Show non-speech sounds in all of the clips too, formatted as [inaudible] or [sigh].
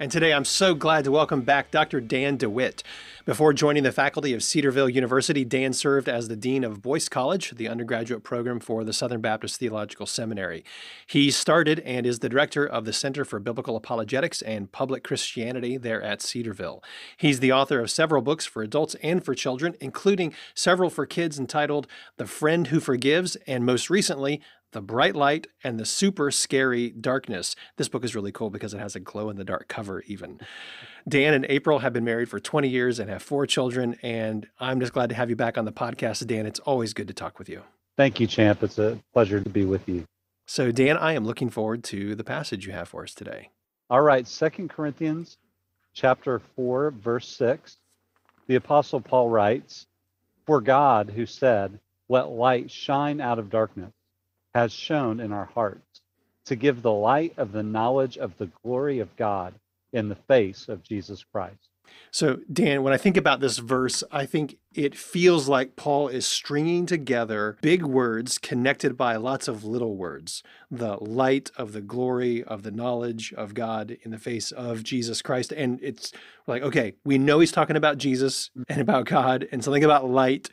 And today I'm so glad to welcome back Dr. Dan DeWitt. Before joining the faculty of Cedarville University, Dan served as the Dean of Boyce College, the undergraduate program for the Southern Baptist Theological Seminary. He started and is the director of the Center for Biblical Apologetics and Public Christianity there at Cedarville. He's the author of several books for adults and for children, including several for kids entitled The Friend Who Forgives, and most recently, the Bright Light and the Super Scary Darkness. This book is really cool because it has a glow in the dark cover, even. Dan and April have been married for 20 years and have four children. And I'm just glad to have you back on the podcast, Dan. It's always good to talk with you. Thank you, Champ. It's a pleasure to be with you. So, Dan, I am looking forward to the passage you have for us today. All right, Second Corinthians chapter 4, verse 6. The Apostle Paul writes, For God, who said, Let light shine out of darkness, has shone in our hearts to give the light of the knowledge of the glory of God in the face of Jesus Christ. So, Dan, when I think about this verse, I think it feels like Paul is stringing together big words connected by lots of little words. The light of the glory of the knowledge of God in the face of Jesus Christ. And it's like, okay, we know he's talking about Jesus and about God and something about light.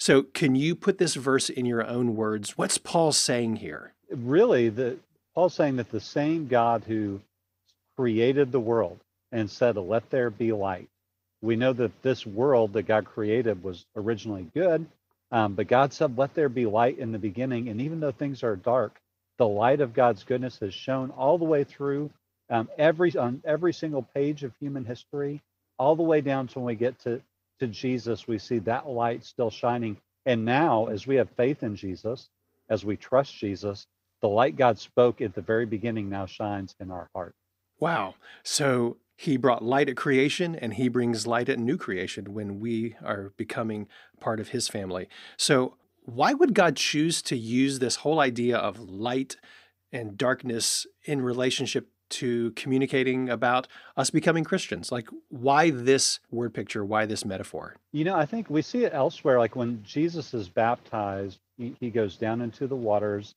So, can you put this verse in your own words? What's Paul saying here? Really, the Paul's saying that the same God who created the world and said, "Let there be light." We know that this world that God created was originally good, um, but God said, "Let there be light" in the beginning. And even though things are dark, the light of God's goodness has shown all the way through um, every on every single page of human history, all the way down to when we get to to Jesus, we see that light still shining. And now, as we have faith in Jesus, as we trust Jesus, the light God spoke at the very beginning now shines in our heart. Wow. So he brought light at creation and he brings light at new creation when we are becoming part of his family. So, why would God choose to use this whole idea of light and darkness in relationship to communicating about us becoming Christians? Like, why this word picture? Why this metaphor? You know, I think we see it elsewhere. Like when Jesus is baptized, he, he goes down into the waters.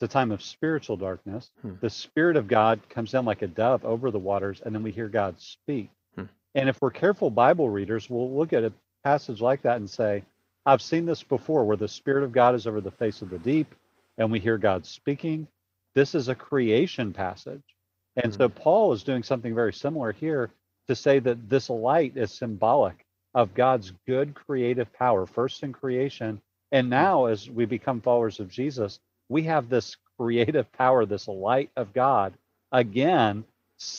It's a time of spiritual darkness. Hmm. The Spirit of God comes down like a dove over the waters, and then we hear God speak. Hmm. And if we're careful Bible readers, we'll look at a passage like that and say, I've seen this before where the Spirit of God is over the face of the deep, and we hear God speaking. This is a creation passage and mm-hmm. so Paul is doing something very similar here to say that this light is symbolic of God's good creative power, first in creation. And now, as we become followers of Jesus, we have this creative power, this light of God, again,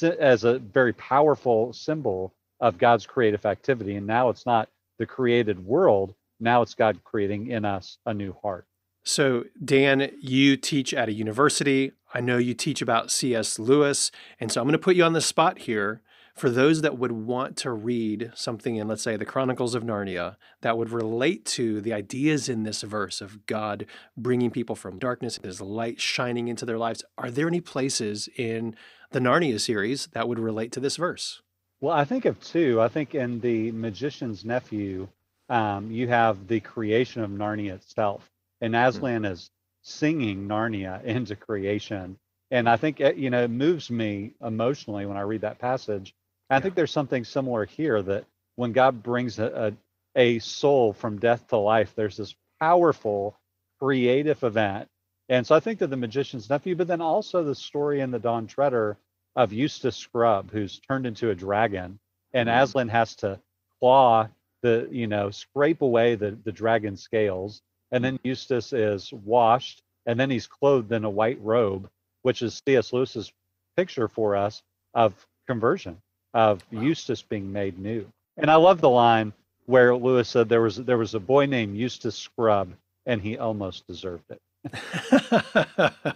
as a very powerful symbol of God's creative activity. And now it's not the created world, now it's God creating in us a new heart. So, Dan, you teach at a university. I know you teach about C.S. Lewis. And so I'm going to put you on the spot here for those that would want to read something in, let's say, the Chronicles of Narnia that would relate to the ideas in this verse of God bringing people from darkness, His light shining into their lives. Are there any places in the Narnia series that would relate to this verse? Well, I think of two. I think in The Magician's Nephew, um, you have the creation of Narnia itself and hmm. Aslan mm-hmm. is singing Narnia into creation. And I think you know it moves me emotionally when I read that passage. I think there's something similar here that when God brings a, a, a soul from death to life, there's this powerful creative event. And so I think that the magician's nephew, but then also the story in the Dawn Treader of Eustace Scrubb, who's turned into a dragon, and mm-hmm. Aslan has to claw the, you know, scrape away the the dragon scales and then Eustace is washed, and then he's clothed in a white robe, which is C.S. Lewis's picture for us of conversion, of wow. Eustace being made new. And I love the line where Lewis said there was there was a boy named Eustace Scrubb, and he almost deserved it. [laughs]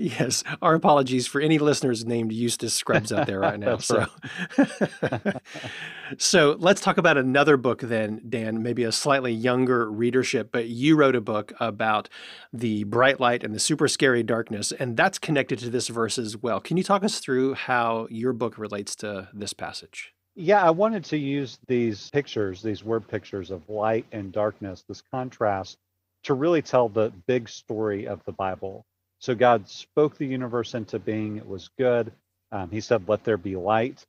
Yes, our apologies for any listeners named Eustace Scrubbs out there right [laughs] now. so, [laughs] so let's talk about another book then, Dan. Maybe a slightly younger readership, but you wrote a book about the bright light and the super scary darkness, and that's connected to this verse as well. Can you talk us through how your book relates to this passage? Yeah, I wanted to use these pictures, these word pictures of light and darkness, this contrast, to really tell the big story of the Bible. So God spoke the universe into being, it was good. Um, he said, Let there be light.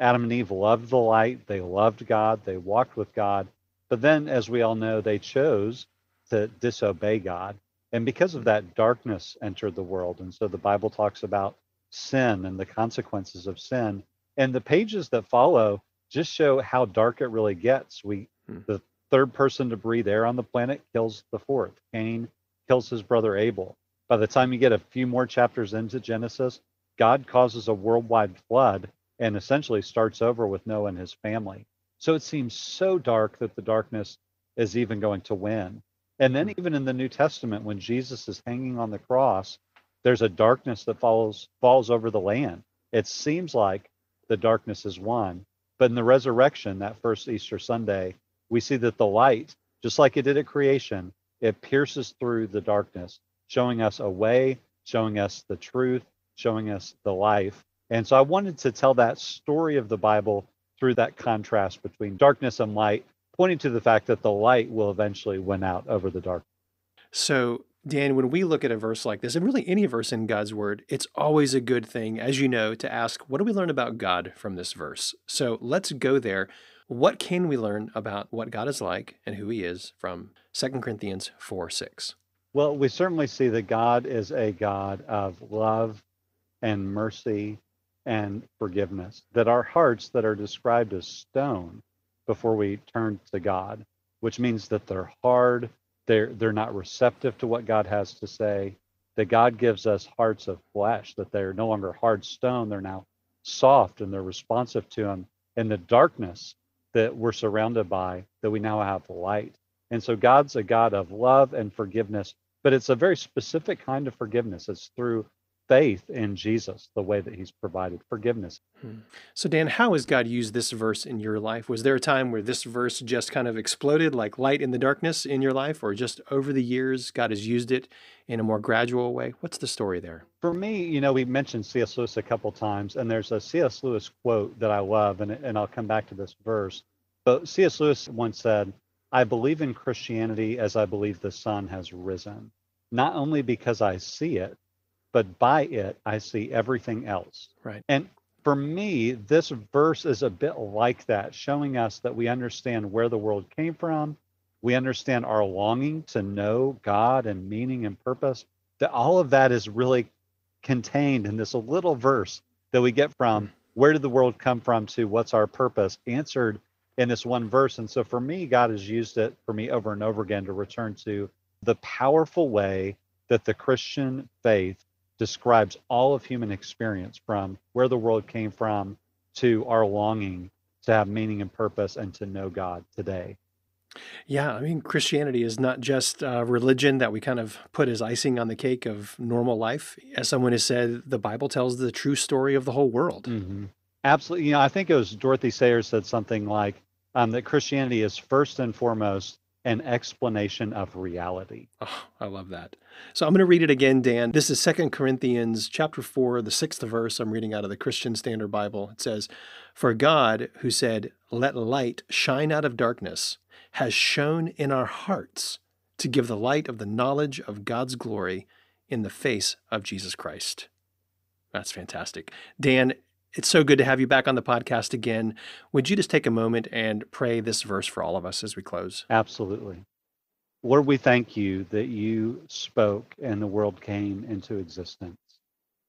Adam and Eve loved the light, they loved God, they walked with God. But then, as we all know, they chose to disobey God. And because of that, darkness entered the world. And so the Bible talks about sin and the consequences of sin. And the pages that follow just show how dark it really gets. We hmm. the third person to breathe air on the planet kills the fourth. Cain kills his brother Abel. By the time you get a few more chapters into Genesis, God causes a worldwide flood and essentially starts over with Noah and his family. So it seems so dark that the darkness is even going to win. And then, hmm. even in the New Testament, when Jesus is hanging on the cross, there's a darkness that falls falls over the land. It seems like the darkness is won, but in the resurrection, that first Easter Sunday, we see that the light, just like it did at creation, it pierces through the darkness, showing us a way, showing us the truth, showing us the life. And so I wanted to tell that story of the Bible through that contrast between darkness and light, pointing to the fact that the light will eventually win out over the dark. So Dan, when we look at a verse like this, and really any verse in God's word, it's always a good thing, as you know, to ask, what do we learn about God from this verse? So let's go there. What can we learn about what God is like and who he is from 2 Corinthians 4 6? Well, we certainly see that God is a God of love and mercy and forgiveness, that our hearts that are described as stone before we turn to God, which means that they're hard, they're they're not receptive to what God has to say. That God gives us hearts of flesh, that they're no longer hard stone, they're now soft and they're responsive to Him. In the darkness that we're surrounded by, that we now have light. And so God's a God of love and forgiveness, but it's a very specific kind of forgiveness. It's through faith in Jesus, the way that he's provided forgiveness. Hmm. So, Dan, how has God used this verse in your life? Was there a time where this verse just kind of exploded like light in the darkness in your life, or just over the years, God has used it in a more gradual way? What's the story there? For me, you know, we mentioned C.S. Lewis a couple times, and there's a C.S. Lewis quote that I love, and, and I'll come back to this verse. But C.S. Lewis once said, I believe in Christianity as I believe the sun has risen, not only because I see it, but by it I see everything else. Right. And for me, this verse is a bit like that, showing us that we understand where the world came from. We understand our longing to know God and meaning and purpose. That all of that is really contained in this little verse that we get from hmm. where did the world come from to what's our purpose answered in this one verse. And so for me, God has used it for me over and over again to return to the powerful way that the Christian faith describes all of human experience from where the world came from to our longing to have meaning and purpose and to know God today. Yeah, I mean, Christianity is not just a religion that we kind of put as icing on the cake of normal life. As someone has said, the Bible tells the true story of the whole world. Mm-hmm. Absolutely. You know, I think it was Dorothy Sayers said something like um, that Christianity is first and foremost an explanation of reality. Oh, I love that. So I'm going to read it again, Dan. This is Second Corinthians chapter 4, the sixth verse. I'm reading out of the Christian Standard Bible. It says, For God, who said, Let light shine out of darkness, has shone in our hearts to give the light of the knowledge of God's glory in the face of Jesus Christ. That's fantastic. Dan, it's so good to have you back on the podcast again. Would you just take a moment and pray this verse for all of us as we close? Absolutely. Lord, we thank you that you spoke and the world came into existence.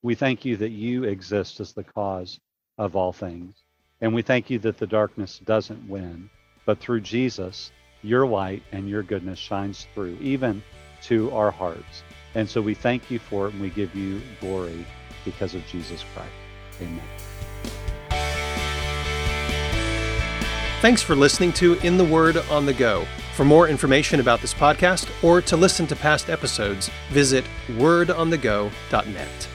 We thank you that you exist as the cause of all things. And we thank you that the darkness doesn't win, but through Jesus, your light and your goodness shines through, even to our hearts. And so we thank you for it and we give you glory because of Jesus Christ. Amen. Thanks for listening to In the Word on the Go. For more information about this podcast or to listen to past episodes, visit wordonthego.net.